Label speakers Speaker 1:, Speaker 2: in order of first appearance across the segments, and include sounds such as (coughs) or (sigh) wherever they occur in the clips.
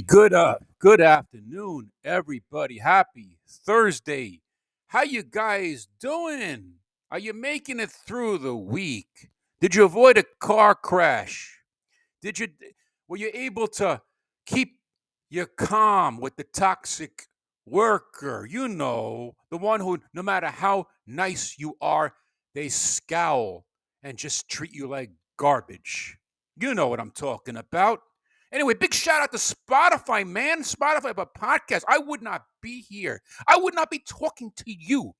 Speaker 1: Good uh good afternoon, everybody. Happy Thursday. How you guys doing? Are you making it through the week? Did you avoid a car crash? Did you were you able to keep your calm with the toxic worker? You know, the one who no matter how nice you are, they scowl and just treat you like garbage. You know what I'm talking about. Anyway, big shout out to Spotify, man. Spotify, but podcast. I would not be here. I would not be talking to you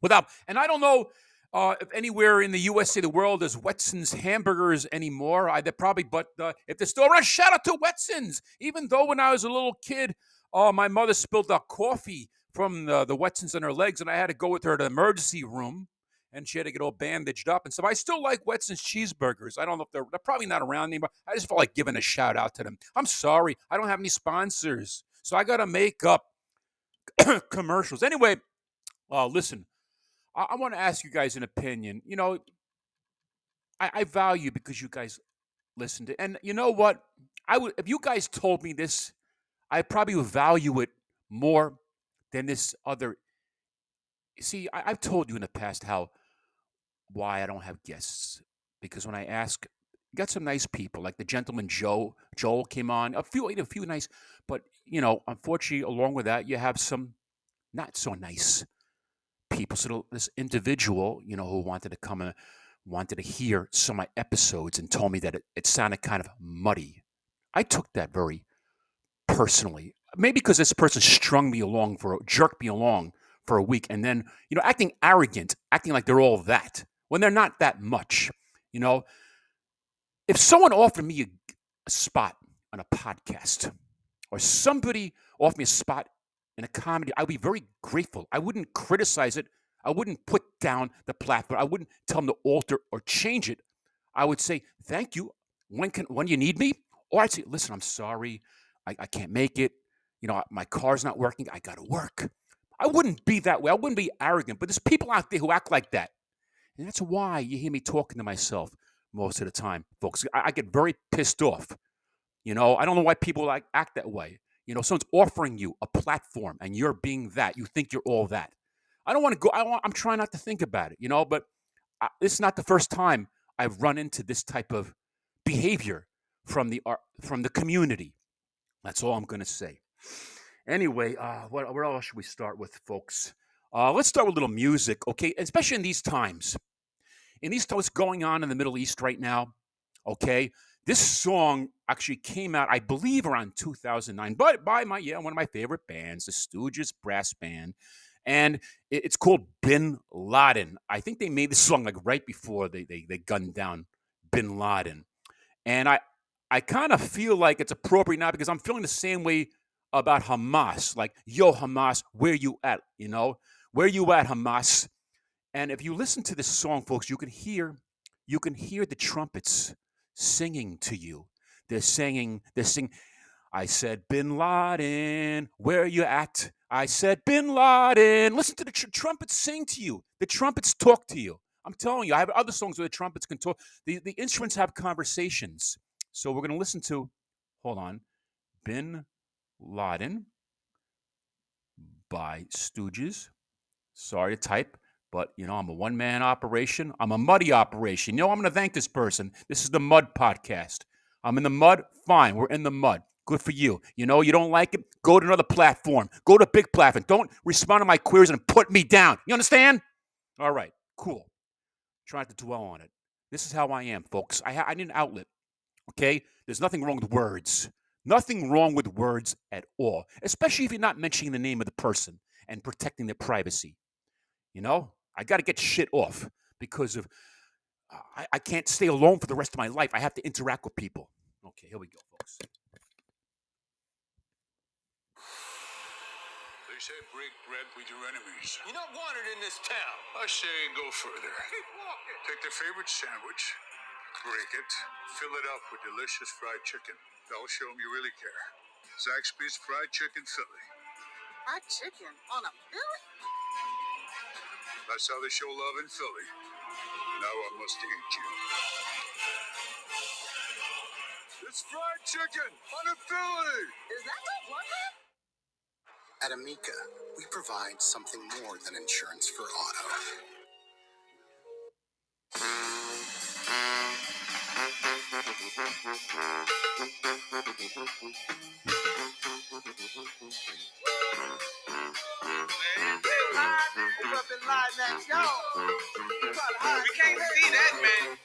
Speaker 1: without. And I don't know uh, if anywhere in the USA, the world, there's Wetson's hamburgers anymore. I they probably, but uh, if they're still around, shout out to Wetson's. Even though when I was a little kid, uh, my mother spilled out coffee from the, the Wetson's on her legs, and I had to go with her to the emergency room and she had to get all bandaged up and stuff. I still like Wetson's cheeseburgers. I don't know if they're, they're probably not around anymore. I just felt like giving a shout out to them. I'm sorry, I don't have any sponsors, so I got to make up (coughs) commercials. Anyway, uh, listen, I, I want to ask you guys an opinion. You know, I, I value because you guys listen to, and you know what? I would if you guys told me this, I probably would value it more than this other. See, I, I've told you in the past how why I don't have guests because when I ask, got some nice people like the gentleman Joe Joel came on a few a few nice, but you know unfortunately along with that you have some not so nice people. So this individual you know who wanted to come and wanted to hear some of my episodes and told me that it, it sounded kind of muddy. I took that very personally. Maybe because this person strung me along for jerked me along for a week and then you know acting arrogant, acting like they're all that when they're not that much. You know, if someone offered me a, a spot on a podcast or somebody offered me a spot in a comedy, I would be very grateful. I wouldn't criticize it. I wouldn't put down the platform. I wouldn't tell them to alter or change it. I would say, thank you. When can when you need me? Or I'd say, listen, I'm sorry. I, I can't make it. You know, my car's not working. I gotta work. I wouldn't be that way. I wouldn't be arrogant. But there's people out there who act like that. And that's why you hear me talking to myself most of the time, folks. I, I get very pissed off. You know, I don't know why people like act that way. You know, someone's offering you a platform and you're being that. You think you're all that. I don't want to go. I want, I'm trying not to think about it, you know, but I, this is not the first time I've run into this type of behavior from the art, from the community. That's all I'm going to say. Anyway, uh, what, where else should we start with, folks? Uh, let's start with a little music, okay? Especially in these times. In these times, what's going on in the Middle East right now, okay? This song actually came out, I believe, around 2009, but by my yeah, one of my favorite bands, the Stooges brass band, and it's called Bin Laden. I think they made this song like right before they they, they gunned down Bin Laden, and I I kind of feel like it's appropriate now because I'm feeling the same way about Hamas. Like, yo, Hamas, where you at? You know, where you at, Hamas? And if you listen to this song, folks, you can hear you can hear the trumpets singing to you. They're singing, they're singing. I said, Bin Laden, where are you at? I said, Bin Laden. Listen to the tr- trumpets sing to you. The trumpets talk to you. I'm telling you, I have other songs where the trumpets can talk. The, the instruments have conversations. So we're going to listen to, hold on, Bin Laden by Stooges. Sorry to type, but you know, I'm a one man operation. I'm a muddy operation. You know, I'm going to thank this person. This is the Mud Podcast. I'm in the mud. Fine. We're in the mud. Good for you. You know, you don't like it? Go to another platform. Go to big platform. Don't respond to my queries and put me down. You understand? All right. Cool. Try to dwell on it. This is how I am, folks. I, ha- I need an outlet. Okay? There's nothing wrong with words. Nothing wrong with words at all, especially if you're not mentioning the name of the person and protecting their privacy. You know, I got to get shit off because of uh, I, I can't stay alone for the rest of my life. I have to interact with people. Okay, here we go, folks.
Speaker 2: They say break bread with your enemies.
Speaker 3: You're not wanted in this town.
Speaker 2: I say go further. (laughs)
Speaker 3: Keep walking.
Speaker 2: Take their favorite sandwich, break it, fill it up with delicious fried chicken. That'll show them you really care. Zaxby's Fried Chicken Philly.
Speaker 4: Fried chicken on a Philly?
Speaker 2: That's how they show love in Philly. Now I must eat you. It's fried chicken on a Philly!
Speaker 4: Is that the one?
Speaker 5: At Amica, we provide something more than insurance for auto.
Speaker 4: Lie next, yo.
Speaker 3: We can't see that, man.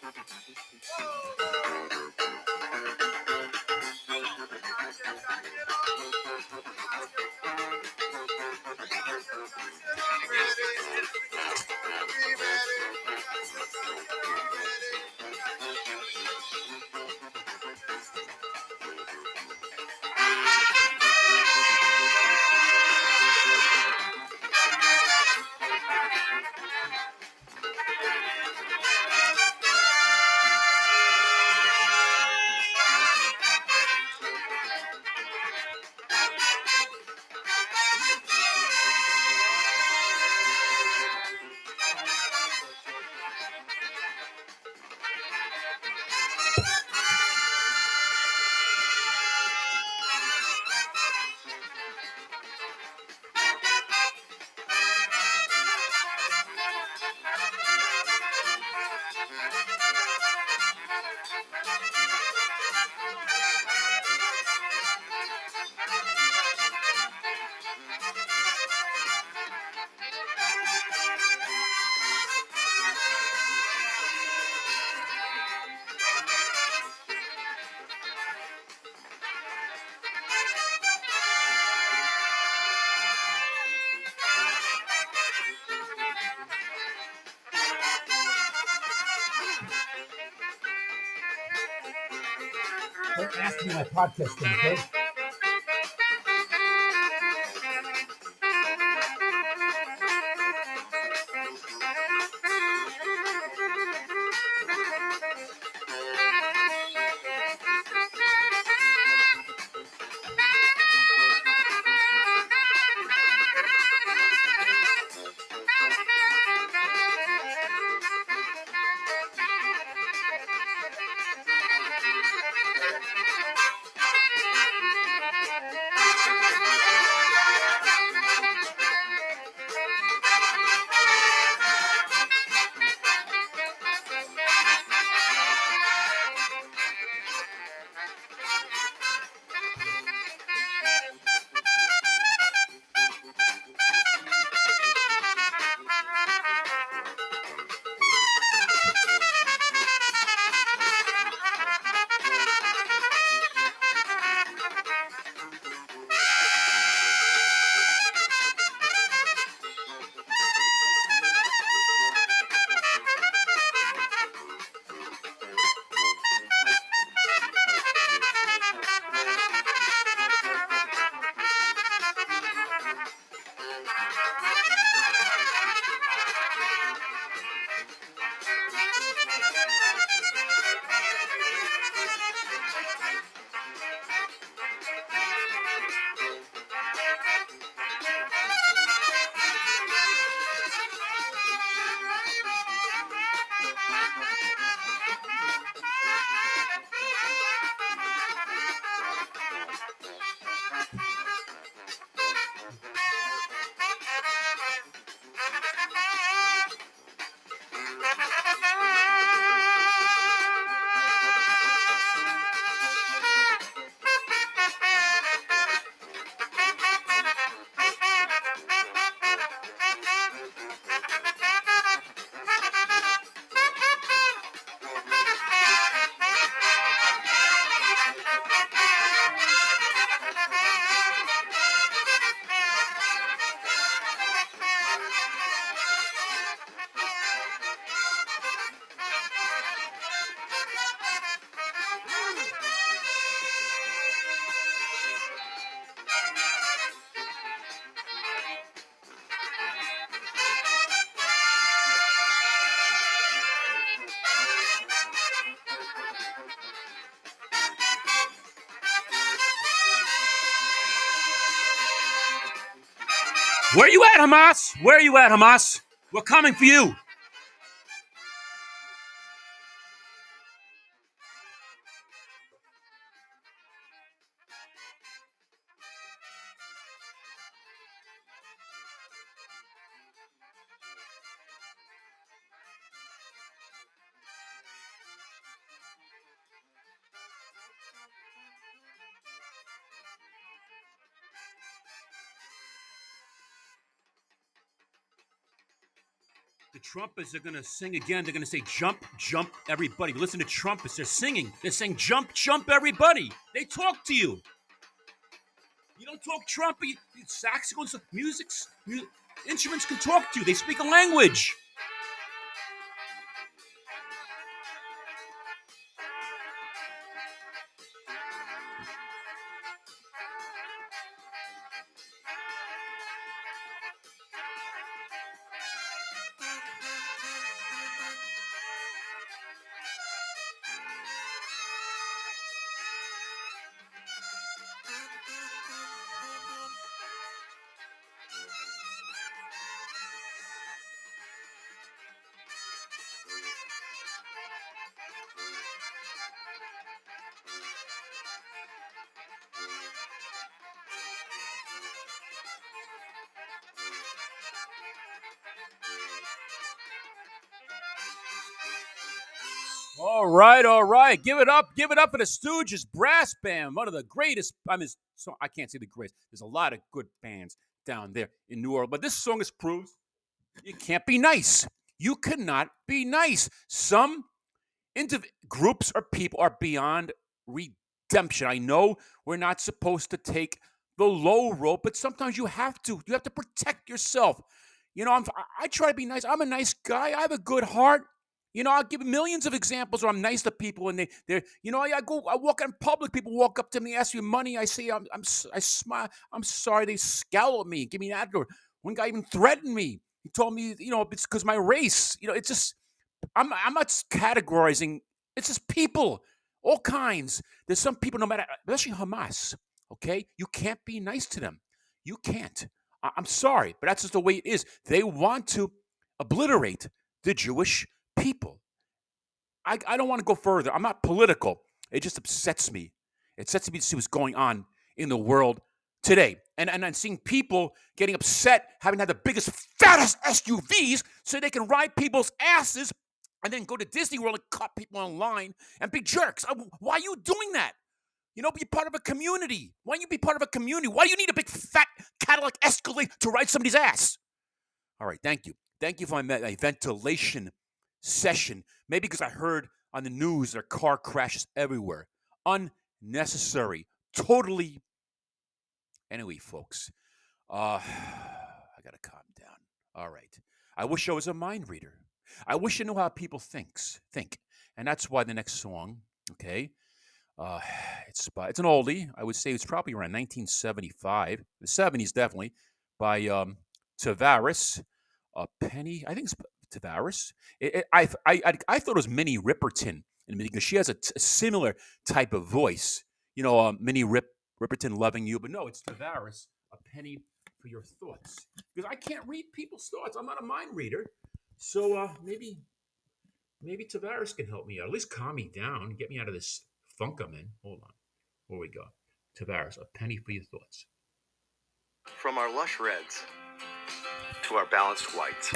Speaker 1: Don't my podcast okay? Where are you at, Hamas? Where are you at, Hamas? We're coming for you. Trumpets are gonna sing again. They're gonna say, "Jump, jump, everybody." Listen to trumpets. They're singing. They're saying, "Jump, jump, everybody." They talk to you. You don't talk trumpet. You, saxophones, music, mu- instruments can talk to you. They speak a language. All right, all right. Give it up. Give it up for the Stooges Brass Band, one of the greatest. I mean, so I can't say the greatest. There's a lot of good bands down there in New Orleans, but this song is proves you can't be nice. You cannot be nice. Some indiv- groups or people are beyond redemption. I know we're not supposed to take the low road, but sometimes you have to. You have to protect yourself. You know, I'm, I try to be nice. I'm a nice guy. I have a good heart. You know, I'll give millions of examples where I'm nice to people, and they, they're, you know, I, I go, I walk in public, people walk up to me, ask me money. I say, I'm, I'm, I smile, I'm sorry. They scowl at me, give me that. Or one guy even threatened me. He told me, you know, it's because my race. You know, it's just, I'm, I'm not categorizing. It's just people, all kinds. There's some people, no matter, especially Hamas. Okay, you can't be nice to them. You can't. I- I'm sorry, but that's just the way it is. They want to obliterate the Jewish people. I, I don't want to go further. I'm not political. It just upsets me. It upsets me to see what's going on in the world today. And, and I'm seeing people getting upset having had the biggest, fattest SUVs so they can ride people's asses and then go to Disney World and cut people online and be jerks. I- Why are you doing that? You know, be part of a community. Why don't you be part of a community? Why do you need a big fat Cadillac Escalade to ride somebody's ass? All right, thank you. Thank you for my ventilation session. Maybe because I heard on the news there are car crashes everywhere. Unnecessary. Totally. Anyway, folks, uh, I gotta calm down. All right. I wish I was a mind reader. I wish I knew how people thinks think, and that's why the next song, okay, uh, it's by, it's an oldie. I would say it's probably around 1975, the 70s definitely, by um, Tavares, uh, Penny. I think it's Tavares. It, it, I, I I thought it was Minnie Riperton in because she has a, t- a similar type of voice. You know, uh, Minnie Rip, Riperton loving you, but no, it's Tavares. A penny for your thoughts because I can't read people's thoughts. I'm not a mind reader, so uh, maybe maybe Tavares can help me out. At least calm me down, get me out of this funk I'm in. Hold on, where we go? Tavares, a penny for your thoughts.
Speaker 6: From our lush reds to our balanced whites,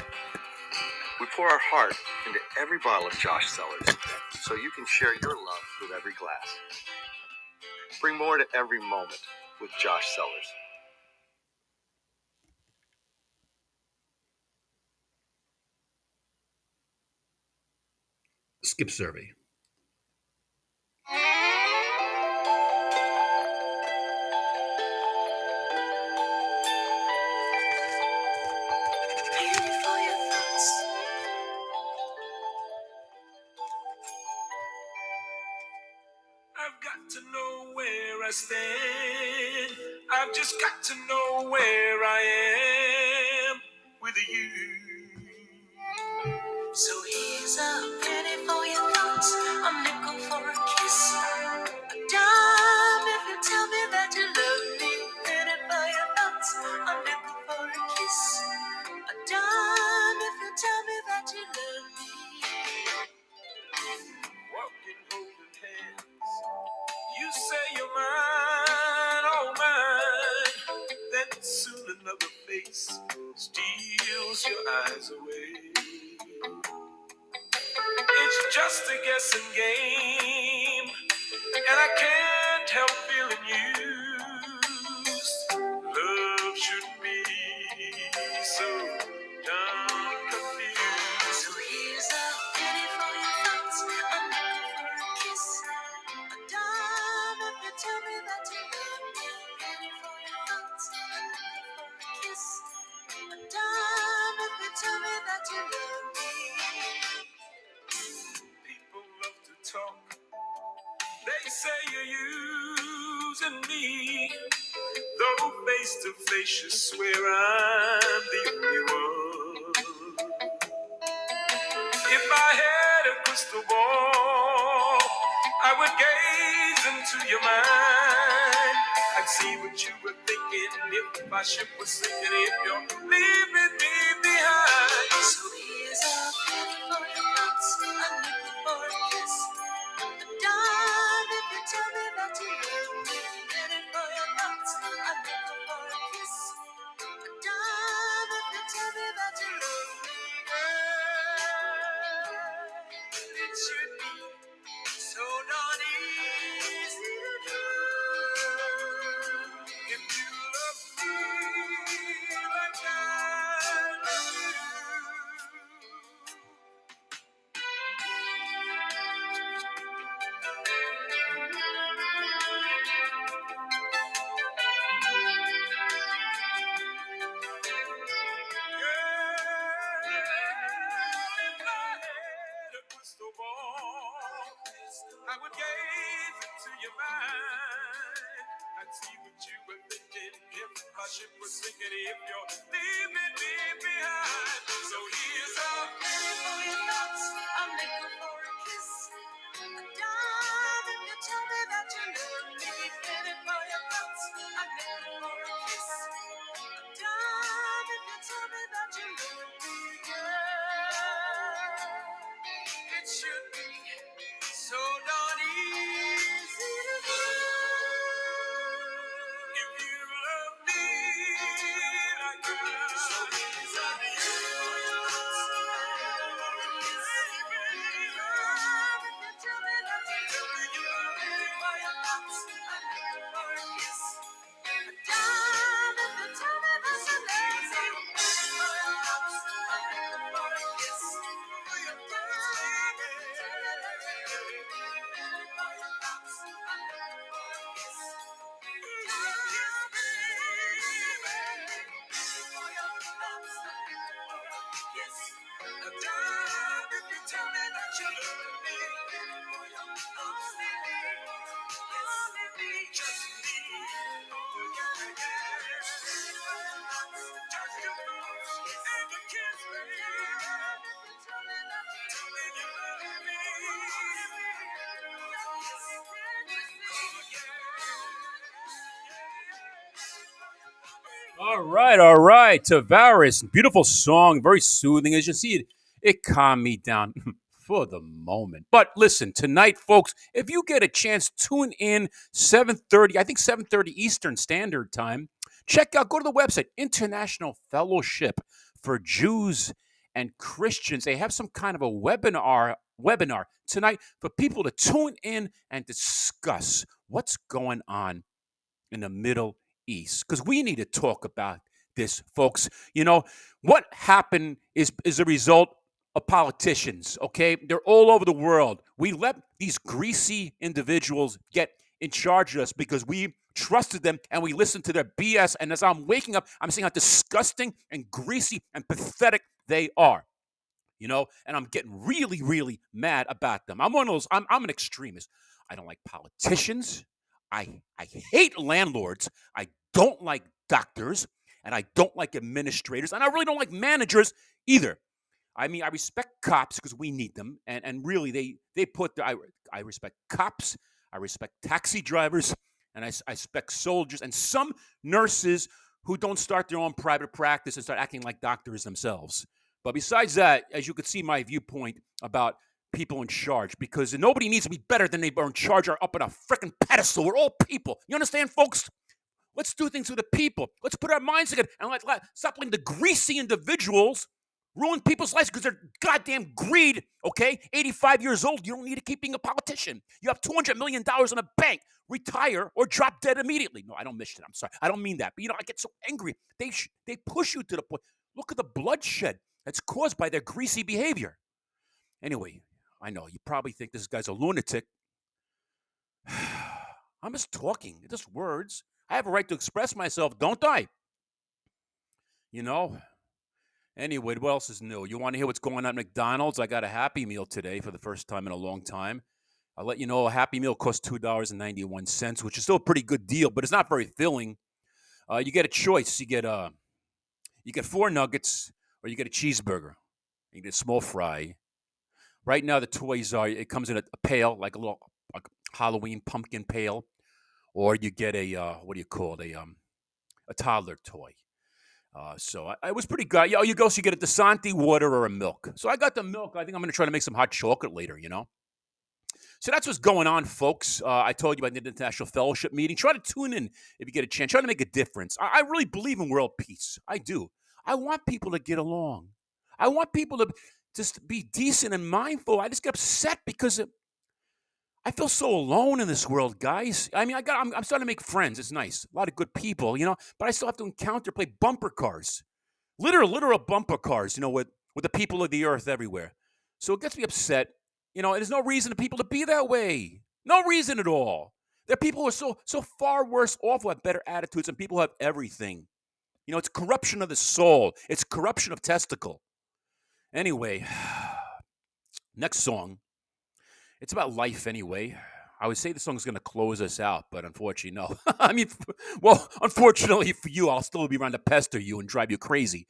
Speaker 6: we pour our heart into every bottle of Josh Cellars so you can share your love with every glass. Bring more to every moment with Josh Cellars.
Speaker 1: Skip survey.
Speaker 7: Just got to know where I am with you.
Speaker 8: So here's a a
Speaker 7: guessing game, using me. Though face to face you swear I'm the only one. If I had a crystal ball, I would gaze into your mind. I'd see what you were thinking if my ship was sinking, if you're leaving
Speaker 8: your
Speaker 7: mind. I'd see what you were thinking if my ship was sinking, if you're leaving me behind. So here's a
Speaker 8: penny
Speaker 1: All right, all right. Tavares, beautiful song, very soothing. As you see, it, it calmed me down (laughs) for the moment. But listen, tonight, folks, if you get a chance, tune in 7:30, I think 7:30 Eastern Standard Time. Check out, go to the website, International Fellowship for Jews and Christians. They have some kind of a webinar webinar tonight for people to tune in and discuss what's going on in the Middle East because we need to talk about this, folks. You know, what happened is, is a result of politicians, okay? They're all over the world. We let these greasy individuals get in charge of us because we trusted them and we listened to their BS. And as I'm waking up, I'm seeing how disgusting and greasy and pathetic they are. You know, and I'm getting really, really mad about them. I'm one of those, I'm, I'm an extremist. I don't like politicians. I, I hate landlords. I don't like doctors. And I don't like administrators. And I really don't like managers either. I mean, I respect cops because we need them. And, and really, they, they put, the, I, I respect cops. I respect taxi drivers. And I respect soldiers and some nurses who don't start their own private practice and start acting like doctors themselves. But besides that, as you could see my viewpoint about people in charge, because nobody needs to be better than they are in charge or up on a freaking pedestal. We're all people. You understand, folks? Let's do things for the people. Let's put our minds together and let, let stop letting the greasy individuals ruin people's lives because they're goddamn greed. Okay, 85 years old, you don't need to keep being a politician. You have 200 million dollars in a bank. Retire or drop dead immediately. No, I don't miss it. I'm sorry. I don't mean that. But you know, I get so angry. They sh- they push you to the point. Look at the bloodshed that's caused by their greasy behavior. Anyway, I know you probably think this guy's a lunatic. (sighs) I'm just talking, just words. I have a right to express myself, don't I? You know? Anyway, what else is new? You want to hear what's going on at McDonald's? I got a Happy Meal today for the first time in a long time. I'll let you know a Happy Meal costs $2.91, which is still a pretty good deal, but it's not very filling. Uh, you get a choice. You get uh, you get four nuggets or you get a cheeseburger. You get a small fry. Right now, the toys are it comes in a, a pail, like a little like Halloween pumpkin pail, or you get a uh, what do you call it? A um, a toddler toy. Uh, so I, I was pretty good. Yeah, you go, so you get a Dasani water or a milk. So I got the milk. I think I'm going to try to make some hot chocolate later. You know. So that's what's going on, folks. Uh, I told you about the International Fellowship meeting. Try to tune in if you get a chance. Try to make a difference. I, I really believe in world peace. I do. I want people to get along. I want people to just be decent and mindful. I just get upset because it, I feel so alone in this world, guys. I mean, I got I'm, I'm starting to make friends. It's nice, a lot of good people, you know. But I still have to encounter, play bumper cars, literal, literal bumper cars, you know, with with the people of the earth everywhere. So it gets me upset. You know, there's no reason for people to be that way. No reason at all. There are people who are so so far worse off who have better attitudes and people who have everything. You know, it's corruption of the soul. It's corruption of testicle. Anyway, (sighs) next song. It's about life anyway. I would say the song's going to close us out, but unfortunately, no. (laughs) I mean, well, unfortunately for you, I'll still be around to pester you and drive you crazy.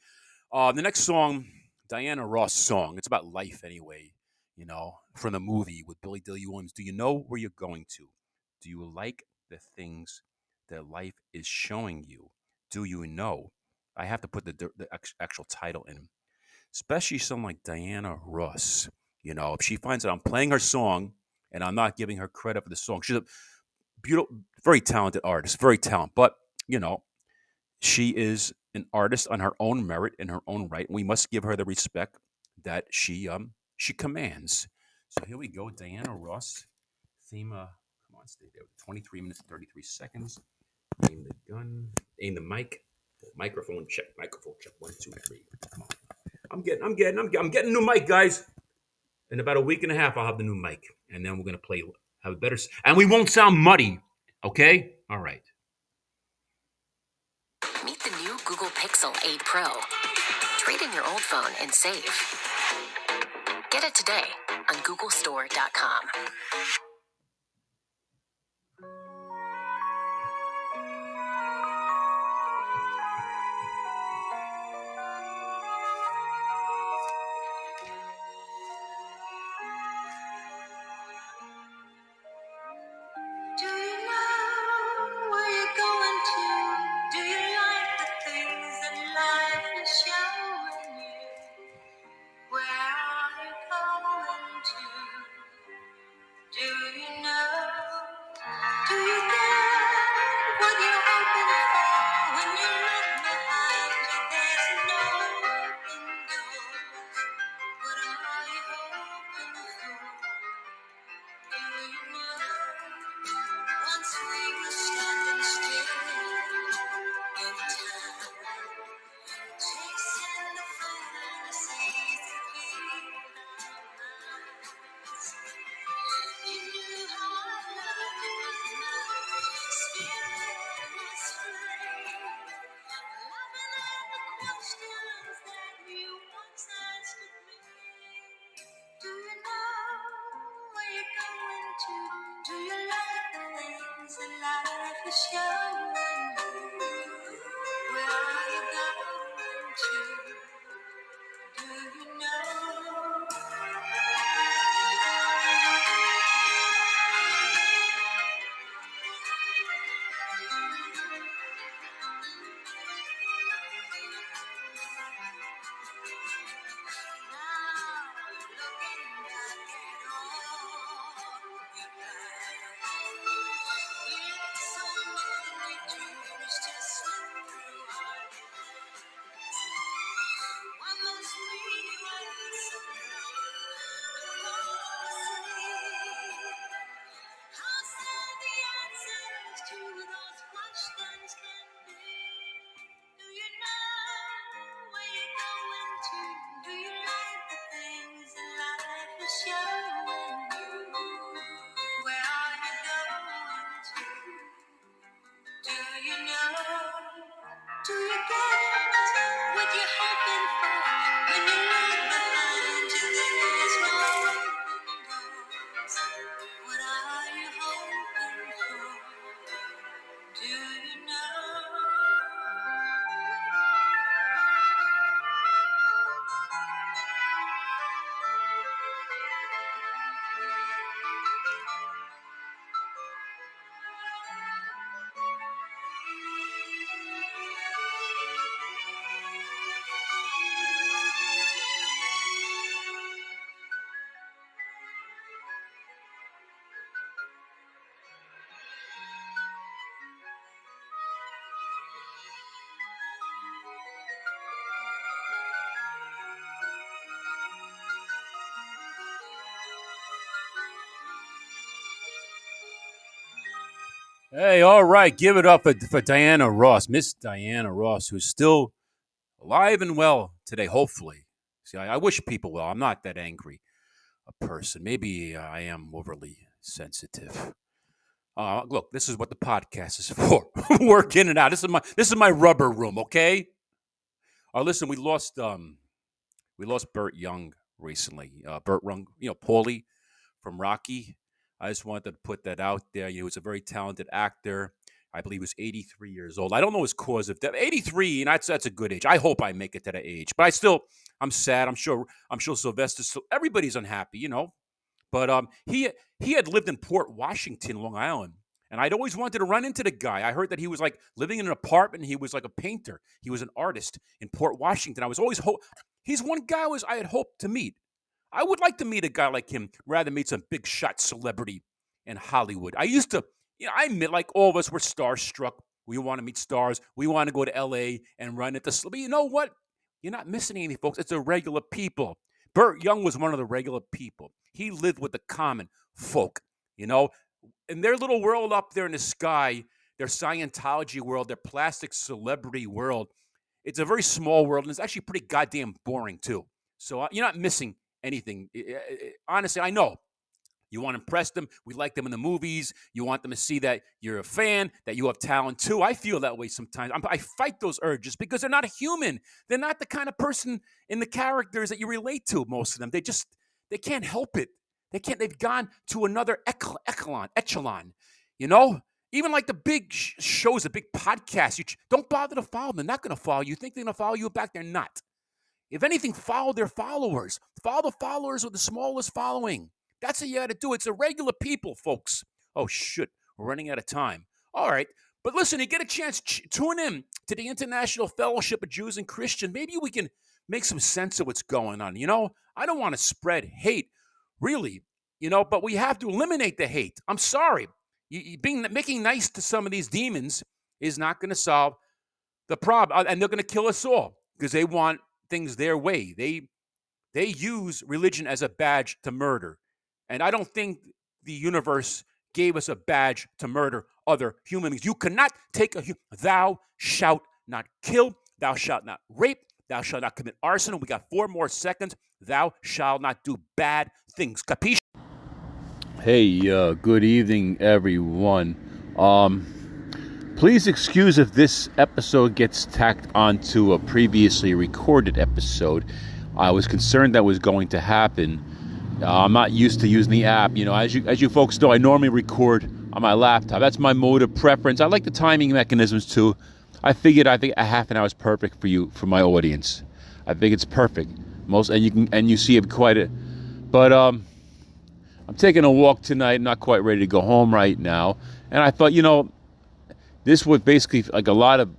Speaker 1: Uh, the next song, Diana Ross song. It's about life anyway. You know, from the movie with Billy Dilly Williams. Do you know where you're going to? Do you like the things that life is showing you? Do you know? I have to put the, the actual title in, especially someone like Diana Ross. You know, if she finds that I'm playing her song and I'm not giving her credit for the song, she's a beautiful, very talented artist, very talented. But you know, she is an artist on her own merit in her own right. We must give her the respect that she um she commands. So here we go, Diana Ross. Theme, uh, come on, stay there. 23 minutes and 33 seconds. Aim the gun. Aim the mic. Microphone check. Microphone check. One, two, three. Come on. I'm getting. I'm getting. I'm, getting a new mic, guys. In about a week and a half, I'll have the new mic, and then we're gonna play. Have a better. And we won't sound muddy. Okay. All right.
Speaker 9: Meet the new Google Pixel 8 Pro. Trade in your old phone and save. Get it today on googlestore.com.
Speaker 8: Do you know where you're going to? Do you like the things that life is showing you? Where are you going to?
Speaker 1: Hey, all right, give it up for, for Diana Ross, Miss Diana Ross, who's still alive and well today, hopefully. See, I, I wish people well. I'm not that angry a person. Maybe I am overly sensitive. Uh, look, this is what the podcast is (laughs) for. Work in and out. This is my this is my rubber room, okay? Uh, listen, we lost um we lost Burt Young recently. Uh, Burt Young, you know, Paulie from Rocky. I just wanted to put that out there. You He was a very talented actor. I believe he was 83 years old. I don't know his cause of death. 83, and that's that's a good age. I hope I make it to that age. But I still, I'm sad. I'm sure. I'm sure Sylvester. Still, everybody's unhappy, you know. But um, he he had lived in Port Washington, Long Island, and I'd always wanted to run into the guy. I heard that he was like living in an apartment. He was like a painter. He was an artist in Port Washington. I was always hope. He's one guy I was I had hoped to meet. I would like to meet a guy like him rather than meet some big shot celebrity in Hollywood. I used to, you know, I admit, like all of us, we're starstruck. We want to meet stars. We want to go to LA and run into. But you know what? You're not missing anything, folks. It's the regular people. Burt Young was one of the regular people. He lived with the common folk, you know, in their little world up there in the sky, their Scientology world, their plastic celebrity world. It's a very small world, and it's actually pretty goddamn boring too. So uh, you're not missing anything. I- I- I- honestly, I know you want to impress them. We like them in the movies. You want them to see that you're a fan, that you have talent too. I feel that way sometimes. I'm, I fight those urges because they're not a human. They're not the kind of person in the characters that you relate to. Most of them, they just they can't help it. They can't. They've gone to another echelon, echelon. You know, even like the big shows, the big podcasts. You ch- don't bother to follow them. They're not going to follow. You think they're going to follow you back? They're not. If anything, follow their followers. Follow the followers with the smallest following. That's how you got to do it. It's the regular people, folks. Oh, shit. We're running out of time. All right. But listen, you get a chance, ch- tune in to the International Fellowship of Jews and Christians. Maybe we can make some sense of what's going on. You know, I don't want to spread hate, really, you know, but we have to eliminate the hate. I'm sorry. You, you being making nice to some of these demons is not going to solve the problem. Uh, And they're going to kill us all because they want things their way. They they use religion as a badge to murder. And I don't think the universe gave us a badge to murder other human beings. You cannot take a thou shalt not kill, thou shalt not rape, thou shalt not commit arson. We got four more seconds. Thou shalt not do bad things. Capiche? Hey, uh, good evening, everyone. Um, please excuse if this episode gets tacked onto a previously recorded episode. I was concerned that was going to happen. Uh, I'm not used to using the app. You know, as you as you folks know, I normally record on my laptop. That's my mode of preference. I like the timing mechanisms too. I figured I think a half an hour is perfect for you for my audience. I think it's perfect. Most and you can and you see it quite a, but um. I'm taking a walk tonight, not quite ready to go home right now. And I thought, you know, this would basically like a lot of,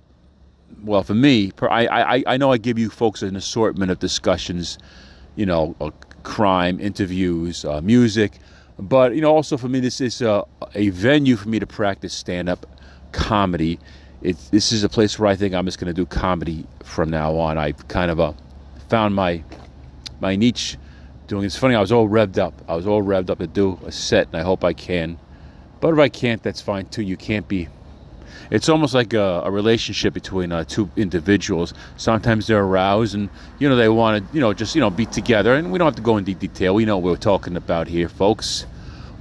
Speaker 1: well, for me, I, I, I know I give you folks an assortment of discussions, you know, uh, crime, interviews, uh, music, but, you know, also for me, this is a, a venue for me to practice stand up comedy. It, this is a place where I think I'm just going to do comedy from now on. I've kind of uh, found my my niche doing it's funny i was all revved up i was all revved up to do a set and i hope i can but if i can't that's fine too you can't be it's almost like a, a relationship between uh, two individuals. Sometimes they're aroused and you know they want to you know just you know be together. And we don't have to go into detail. We know what we're talking about here folks.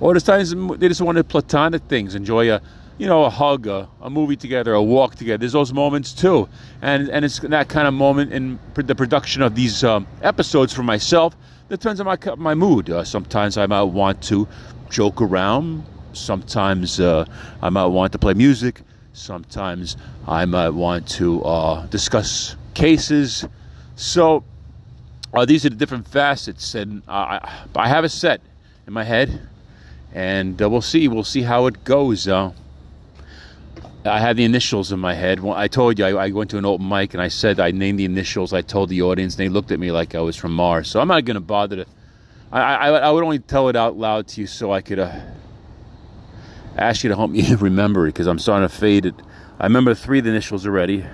Speaker 1: Or there's times they just want to platonic things enjoy a you know a hug a, a movie together a walk together. There's those moments too. And and it's that kind of moment in the production of these um, episodes for myself that depends on my my mood. Uh, sometimes i might want to joke around. Sometimes uh, i might want to play music sometimes i might want to uh, discuss cases so uh, these are the different facets and I, have a set in my head and uh, we'll see we'll see how it goes I have the initials in my head. Well, I told you I, I went to an open mic and I said I named the initials. I told the audience, and they looked at me like I was from Mars. So I'm not going to bother to. I, I I would only tell it out loud to you so I could uh, ask you to help me (laughs) remember it because I'm starting to fade it. I remember three of the initials already,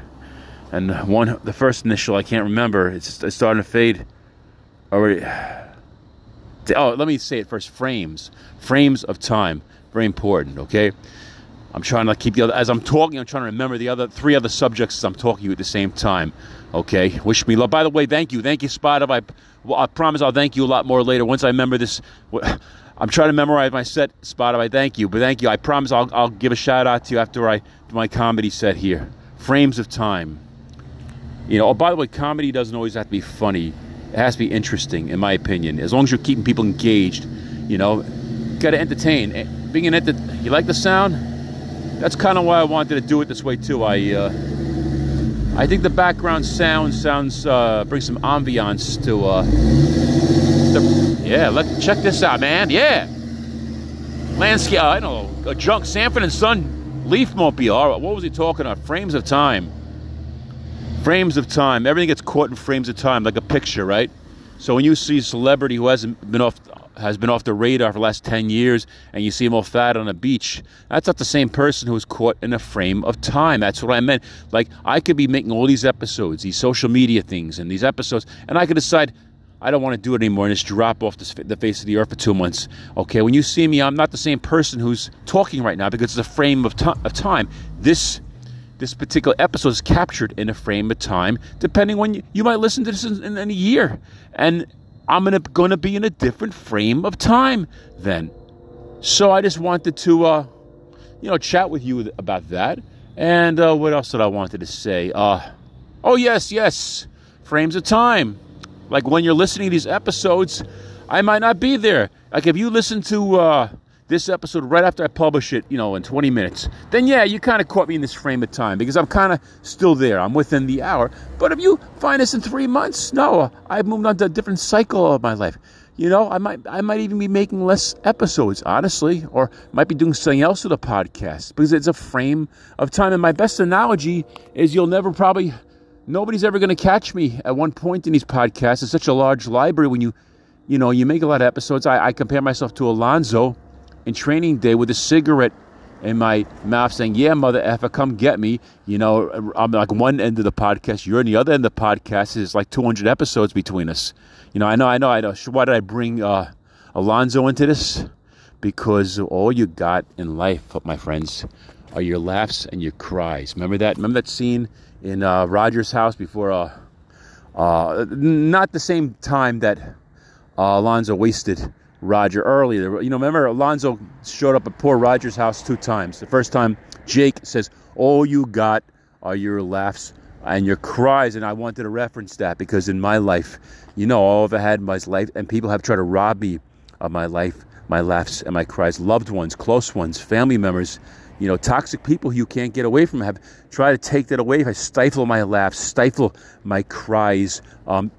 Speaker 1: and one the first initial I can't remember. It's, it's starting to fade already. Oh, let me say it first. Frames, frames of time, very important. Okay I'm trying to keep the other, as I'm talking, I'm trying to remember the other three other subjects as I'm talking to you at the same time. Okay, wish me luck. By the way, thank you, thank you, Spot. I, I promise I'll thank you a lot more later once I remember this. I'm trying to memorize my set, Spot. I thank you, but thank you. I promise I'll, I'll give a shout out to you after I do my comedy set here. Frames of time. You know. Oh, by the way, comedy doesn't always have to be funny. It has to be interesting, in my opinion. As long as you're keeping people engaged, you know, got to entertain. Eh, Being an enter- you like the sound? That's kind of why I wanted to do it this way too. I uh, I think the background sound sounds uh, brings some ambiance to. Uh, the, yeah, let check this out, man. Yeah, landscape. I uh, know a junk Sanford and Son leaf mobile. Right, what was he talking about? Frames of time. Frames of time. Everything gets caught in frames of time, like a picture, right? So when you see a celebrity who hasn't been off has been off the radar for the last 10 years and you see him all fat on a beach, that's not the same person who was caught in a frame of time. That's what I meant. Like, I could be making all these episodes, these social media things, and these episodes, and I could decide, I don't want to do it anymore and just drop off the face of the earth for two months. Okay, when you see me, I'm not the same person who's talking right now because it's a frame of, of time. This this particular episode is captured in a frame of time, depending when you, you might listen to this in, in, in a year. And I'm gonna, gonna be in a different frame of time then. So I just wanted to, uh, you know, chat with you about that. And uh, what else did I wanted to say? Uh, oh yes, yes, frames of time. Like when you're listening to these episodes, I might not be there. Like if you listen to uh, this episode right after I publish it, you know, in 20 minutes, then yeah, you kind of caught me in this frame of time because I'm kind of still there. I'm within the hour. But if you find this in three months, no, I've moved on to a different cycle of my life. You know, I might I might even be making less episodes, honestly, or might be doing something else with a podcast because it's a frame of time. And my best analogy is you'll never probably nobody's ever going to catch me at one point in these podcasts. It's such a large library when you you know you make a lot of episodes. I, I compare myself to Alonzo in training day with a cigarette in my mouth saying, Yeah, mother effer, come get me. You know, I'm like one end of the podcast, you're on the other end of the podcast. There's like 200 episodes between us. You know, I know, I know, I know. Why did I bring uh, Alonzo into this? Because all you got in life, my friends, are your laughs and your cries. Remember that? Remember that scene in uh, Roger's house before, uh, uh, not the same time that uh, Alonzo wasted Roger earlier. You know, remember Alonzo showed up at poor Roger's house two times. The first time, Jake says, "All you got are your laughs and your cries," and I wanted to reference that because in my life, you know, all I've had in my life, and people have tried to rob me of my life, my laughs and my cries. Loved ones, close ones, family members. You know, toxic people you can't get away from have tried to take that away. I stifle my laughs, stifle my cries. Um,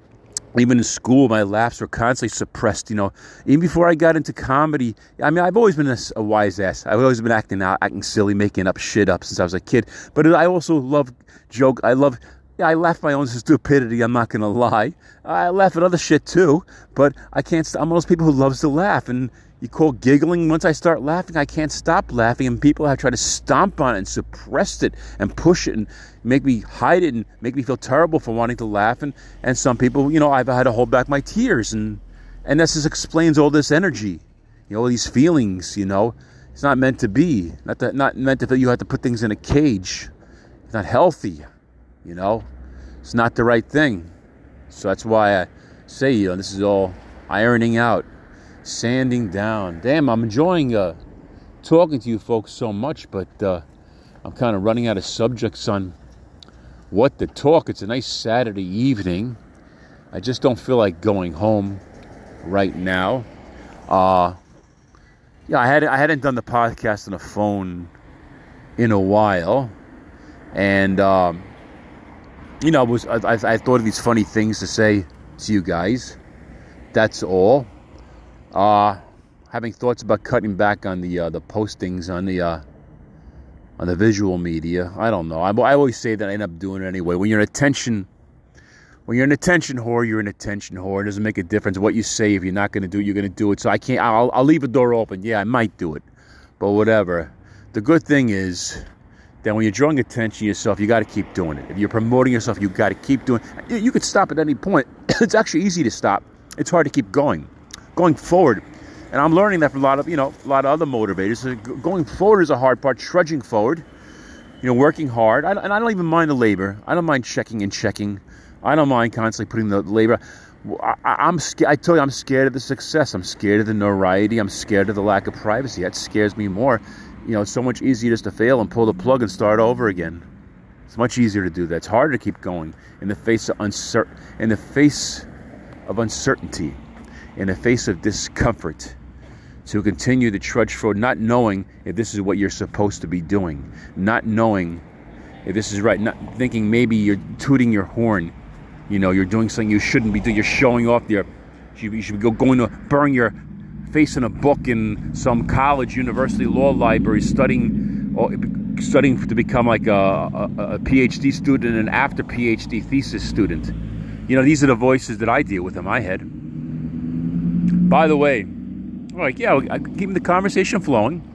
Speaker 1: even in school, my laughs were constantly suppressed. You know, even before I got into comedy, I mean, I've always been a, a, wise ass. I've always been acting out, acting silly, making up shit up since I was a kid. But I also love joke. I love. Yeah, I laugh at my own stupidity. I'm not gonna lie. I laugh at other shit too. But I can't. St- I'm one of those people who loves to laugh, and you call giggling. Once I start laughing, I can't stop laughing, and people have tried to stomp on it and suppress it and push it and make me hide it and make me feel terrible for wanting to laugh. And, and some people, you know, I've had to hold back my tears, and and this just explains all this energy, you know, all these feelings. You know, it's not meant to be. Not that, not meant to. Feel you have to put things in a cage. It's not healthy. You know, it's not the right thing. So that's why I say, you know, this is all ironing out sanding down. Damn, I'm enjoying uh, talking to you folks so much, but uh, I'm kind of running out of subjects on what to talk. It's a nice Saturday evening. I just don't feel like going home right now. Uh, yeah, I had I hadn't done the podcast on the phone in a while, and um, you know, was I, I thought of these funny things to say to you guys. That's all. Uh, having thoughts about cutting back on the uh, the postings on the uh, on the visual media. I don't know. I, I always say that I end up doing it anyway. When you're an attention when you're an attention whore, you're an attention whore. It doesn't make a difference what you say. If you're not going to do it, you're going to do it. So I can't. I'll, I'll leave a door open. Yeah, I might do it, but whatever. The good thing is that when you're drawing attention to yourself, you got to keep doing it. If you're promoting yourself, you got to keep doing. You, you could stop at any point. (coughs) it's actually easy to stop. It's hard to keep going going forward, And I'm learning that from a lot of, you know, a lot of other motivators. So going forward is a hard part, trudging forward, you know, working hard. I, and I don't even mind the labor. I don't mind checking and checking. I don't mind constantly putting the labor. I, I'm scared. I tell you, I'm scared of the success. I'm scared of the notoriety. I'm scared of the lack of privacy. That scares me more. You know, it's so much easier just to fail and pull the plug and start over again. It's much easier to do that. It's harder to keep going in the face of uncertain, in the face of uncertainty, in the face of discomfort. To continue to trudge forward, not knowing if this is what you're supposed to be doing, not knowing if this is right, not thinking maybe you're tooting your horn, you know, you're doing something you shouldn't be doing. You're showing off your, you should, you should go going to burn your face in a book in some college, university, law library, studying, or studying to become like a, a, a PhD student and after PhD thesis student. You know, these are the voices that I deal with in my head. By the way, like yeah, keeping the conversation flowing.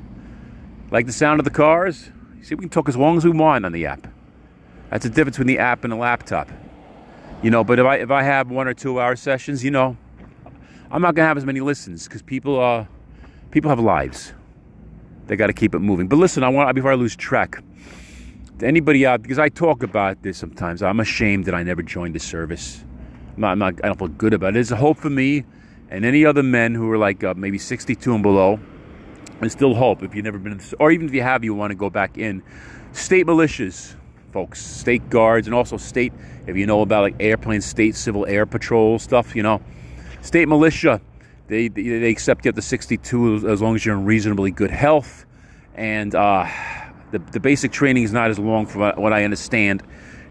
Speaker 1: Like the sound of the cars. See, we can talk as long as we want on the app. That's the difference between the app and the laptop. You know, but if I if I have one or two hour sessions, you know, I'm not gonna have as many listens because people people have lives. They got to keep it moving. But listen, I want before I lose track. To anybody out because I talk about this sometimes. I'm ashamed that I never joined the service. I'm not, I'm not, I don't feel good about it. There's a hope for me and any other men who are like uh, maybe 62 and below. There's still hope if you've never been, or even if you have, you want to go back in. State militias, folks, state guards, and also state. If you know about like airplane, state civil air patrol stuff, you know, state militia. They they, accept you up to 62 as long as you're in reasonably good health, and uh, the the basic training is not as long from what what I understand.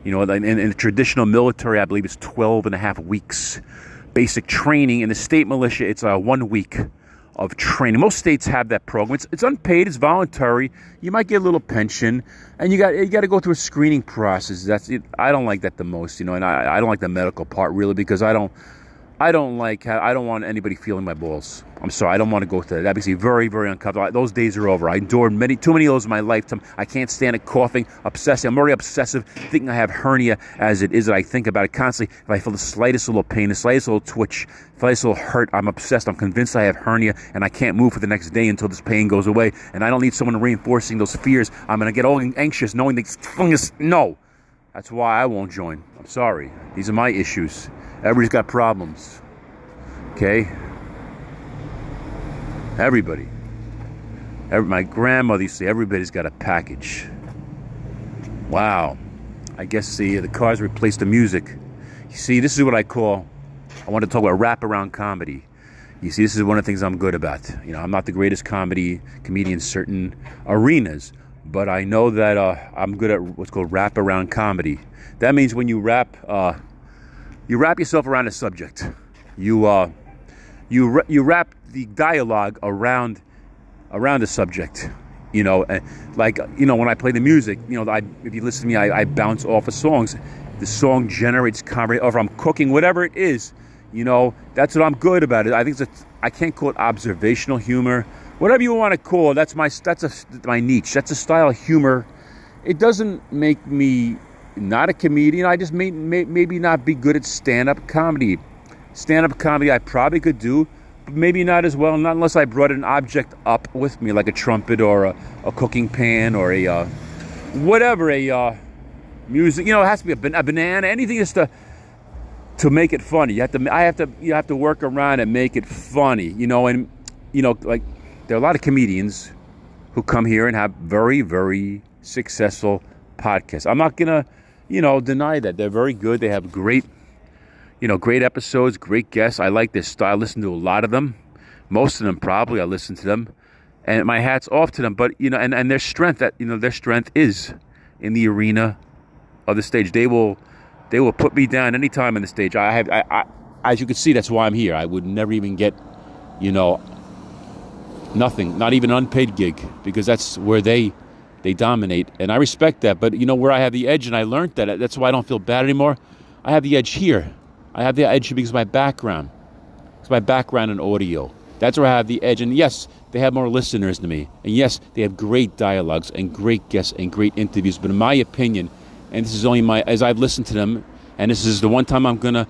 Speaker 1: You know, in, in the traditional military, I believe it's 12 and a half weeks basic training. In the state militia, it's uh, one week of training. Most states have that program. It's, it's unpaid. It's voluntary. You might get a little pension, and you got you got to go through a screening process. That's it. I don't like that the most, you know, and I, I don't like the medical part really because I don't I don't like I don't want anybody feeling my balls. I'm sorry. I don't want to go through that. That makes me very very uncomfortable. Those days are over. I endured many too many of those in my lifetime. I can't stand it. Coughing, obsessing. I'm already obsessive, thinking I have hernia as it is. That I think about it constantly. If I feel the slightest little pain, the slightest little twitch, the slightest little hurt, I'm obsessed. I'm convinced I have hernia, and I can't move for the next day until this pain goes away. And I don't need someone reinforcing those fears. I'm gonna get all anxious knowing that fungus. No, that's why I won't join. I'm sorry. These are my issues. Everybody's got problems. Okay? Everybody. Every, my grandmother used to say, everybody's got a package. Wow. I guess the, the cars replaced the music. You see, this is what I call, I want to talk about wraparound comedy. You see, this is one of the things I'm good about. You know, I'm not the greatest comedy comedian in certain arenas, but I know that uh, I'm good at what's called wraparound comedy. That means when you wrap, uh, you wrap yourself around a subject. You uh, you you wrap the dialogue around around the subject. You know, like you know when I play the music, you know, I, if you listen to me, I, I bounce off of songs. The song generates conversation, or if I'm cooking, whatever it is. You know, that's what I'm good about it. I think it's a, I can't call it observational humor, whatever you want to call it. That's my that's a my niche. That's a style of humor. It doesn't make me not a comedian. I just may, may maybe not be good at stand up comedy. Stand up comedy I probably could do, but maybe not as well, not unless I brought an object up with me, like a trumpet or a, a cooking pan or a uh, whatever, a uh, music. You know, it has to be a, a banana, anything just to to make it funny. You have to I have to you have to work around and make it funny. You know, and you know, like there are a lot of comedians who come here and have very, very successful podcasts. I'm not gonna, you know, deny that. They're very good. They have great you know, great episodes, great guests. I like their style. I listen to a lot of them. Most of them probably I listen to them. And my hat's off to them. But you know, and, and their strength that you know, their strength is in the arena of the stage. They will they will put me down anytime on the stage. I have I, I as you can see, that's why I'm here. I would never even get, you know, nothing, not even an unpaid gig, because that's where they they dominate. And I respect that. But you know where I have the edge and I learned that that's why I don't feel bad anymore. I have the edge here. I have the edge because my background. It's my background in audio. That's where I have the edge. And yes, they have more listeners than me. And yes, they have great dialogues and great guests and great interviews. But in my opinion, and this is only my, as I've listened to them, and this is the one time I'm to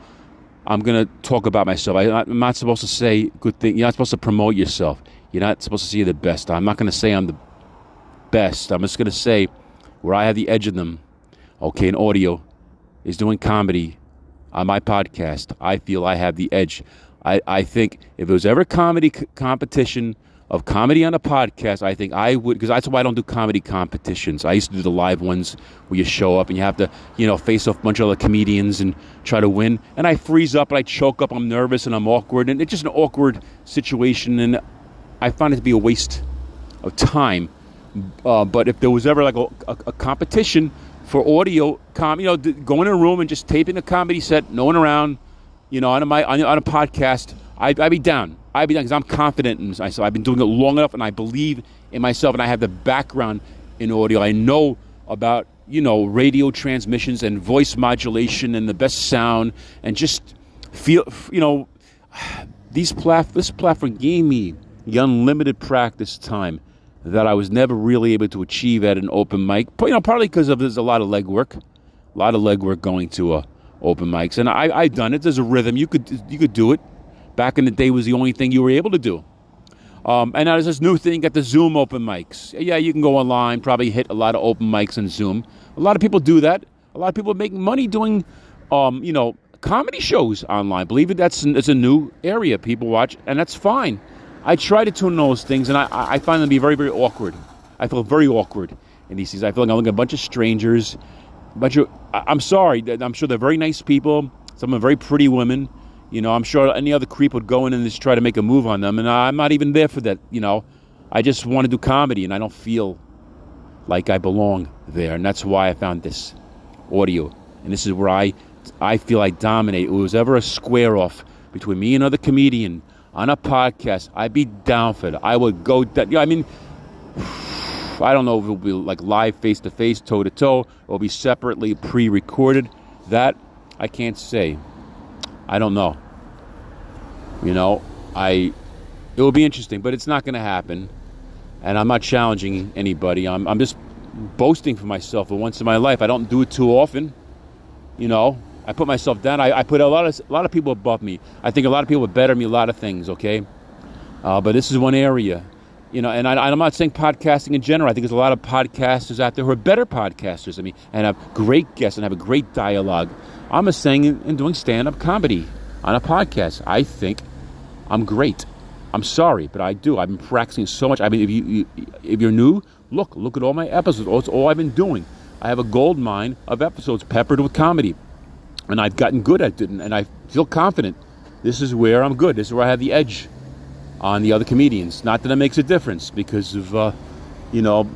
Speaker 1: I'm gonna talk about myself. I, I'm not supposed to say good things. You're not supposed to promote yourself. You're not supposed to say you're the best. I'm not gonna say I'm the best. I'm just gonna say where I have the edge of them. Okay, in audio is doing comedy on my podcast. I feel I have the edge. I, I think if it was ever a comedy c- competition of comedy on a podcast, I think I would because that's why I don't do comedy competitions. I used to do the live ones where you show up and you have to, you know, face off a bunch of other comedians and try to win. And I freeze up and I choke up. I'm nervous and I'm awkward, and it's just an awkward situation. And I find it to be a waste of time. Uh, but if there was ever like a, a, a competition for audio, com, you know, d- go in a room and just taping a comedy set, no one around, you know, on a, mi- on, on a podcast, I'd, I'd be down. I'd be down because I'm confident in myself. I've been doing it long enough, and I believe in myself, and I have the background in audio. I know about you know radio transmissions and voice modulation and the best sound, and just feel you know (sighs) these plat- this platform gave me the unlimited practice time that I was never really able to achieve at an open mic. You know, partly because of there's a lot of legwork, a lot of legwork going to uh, open mics, and I I've done it. There's a rhythm. You could you could do it. Back in the day, was the only thing you were able to do. Um, and now there's this new thing at the Zoom open mics. Yeah, you can go online, probably hit a lot of open mics on Zoom. A lot of people do that. A lot of people making money doing, um, you know, comedy shows online. Believe it, that's it's a new area people watch, and that's fine. I try to tune those things, and I, I find them to be very, very awkward. I feel very awkward in these things. I feel like I'm looking at a bunch of strangers. A bunch of, I'm sorry, I'm sure they're very nice people. Some are very pretty women. You know, I'm sure any other creep would go in and just try to make a move on them, and I'm not even there for that. You know, I just want to do comedy, and I don't feel like I belong there, and that's why I found this audio, and this is where I, I feel I dominate. It was ever a square off between me and another comedian on a podcast, I'd be down for it. I would go. That, yeah, I mean, (sighs) I don't know if it'll be like live face to face, toe to toe, or be separately pre recorded. That I can't say. I don't know. You know, I it will be interesting, but it's not going to happen. And I'm not challenging anybody. I'm I'm just boasting for myself for once in my life. I don't do it too often. You know, I put myself down. I, I put a lot of a lot of people above me. I think a lot of people better me. A lot of things. Okay, uh, but this is one area. You know, and I, I'm not saying podcasting in general. I think there's a lot of podcasters out there who are better podcasters than me and have great guests and have a great dialogue. I'm just saying in, in doing stand-up comedy on a podcast. I think I'm great. I'm sorry, but I do. I've been practicing so much. I mean, if you, you if you're new, look look at all my episodes. It's all I've been doing. I have a gold mine of episodes peppered with comedy, and I've gotten good at it, and, I feel confident. This is where I'm good. This is where I have the edge on the other comedians. Not that it makes a difference because of uh, you know,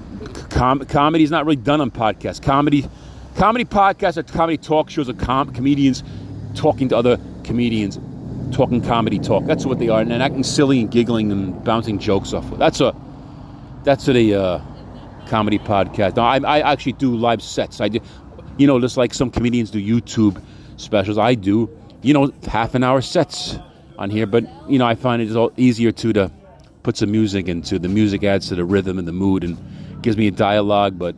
Speaker 1: com- comedy is not really done on podcasts. Comedy, comedy podcasts are comedy talk shows of com- comedians talking to other comedians, talking comedy talk. That's what they are, and acting silly and giggling and bouncing jokes off. That's a that's a uh, comedy podcast. I, I actually do live sets. I do, you know, just like some comedians do YouTube specials. I do, you know, half an hour sets on here. But you know, I find it's all easier to to put some music into. The music adds to the rhythm and the mood and gives me a dialogue. But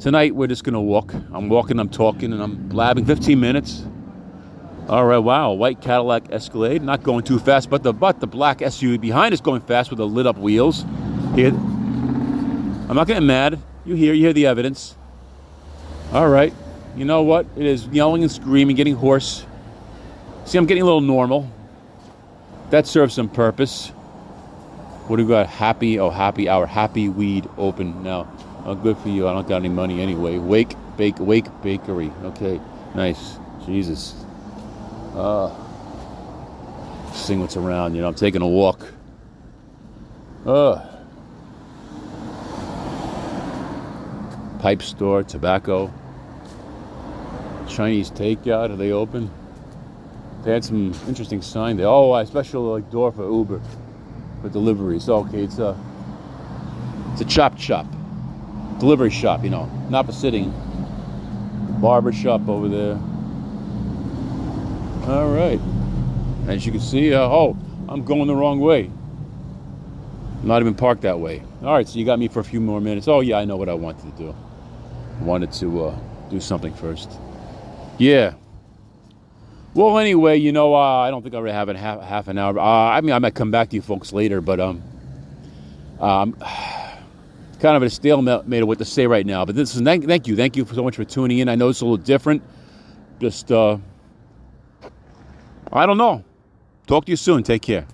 Speaker 1: tonight we're just gonna walk. I'm walking. I'm talking, and I'm blabbing. 15 minutes. All right, wow, white Cadillac Escalade, not going too fast, but the but the black SUV behind is going fast with the lit up wheels. Here, I'm not getting mad. You hear, you hear the evidence. All right, you know what? It is yelling and screaming, getting hoarse. See, I'm getting a little normal. That serves some purpose. What do we got? Happy, oh, happy hour, happy weed open now. Oh, good for you. I don't got any money anyway. Wake, bake, wake bakery. Okay, nice. Jesus. Uh, seeing what's around. You know, I'm taking a walk. Uh, pipe store, tobacco, Chinese takeout. Are they open? They had some interesting sign there. Oh, a special like door for Uber for deliveries. Okay, it's a it's a chop chop delivery shop. You know, not for sitting. Barber shop over there. All right. As you can see, uh, oh, I'm going the wrong way. I'm not even parked that way. All right, so you got me for a few more minutes. Oh yeah, I know what I wanted to do. Wanted to uh, do something first. Yeah. Well, anyway, you know, uh, I don't think I already have it half, half an hour. Uh, I mean, I might come back to you folks later, but um, um, (sighs) kind of a stalemate of what to say right now. But this is thank, thank you, thank you so much for tuning in. I know it's a little different. Just, uh, I don't know. Talk to you soon. Take care.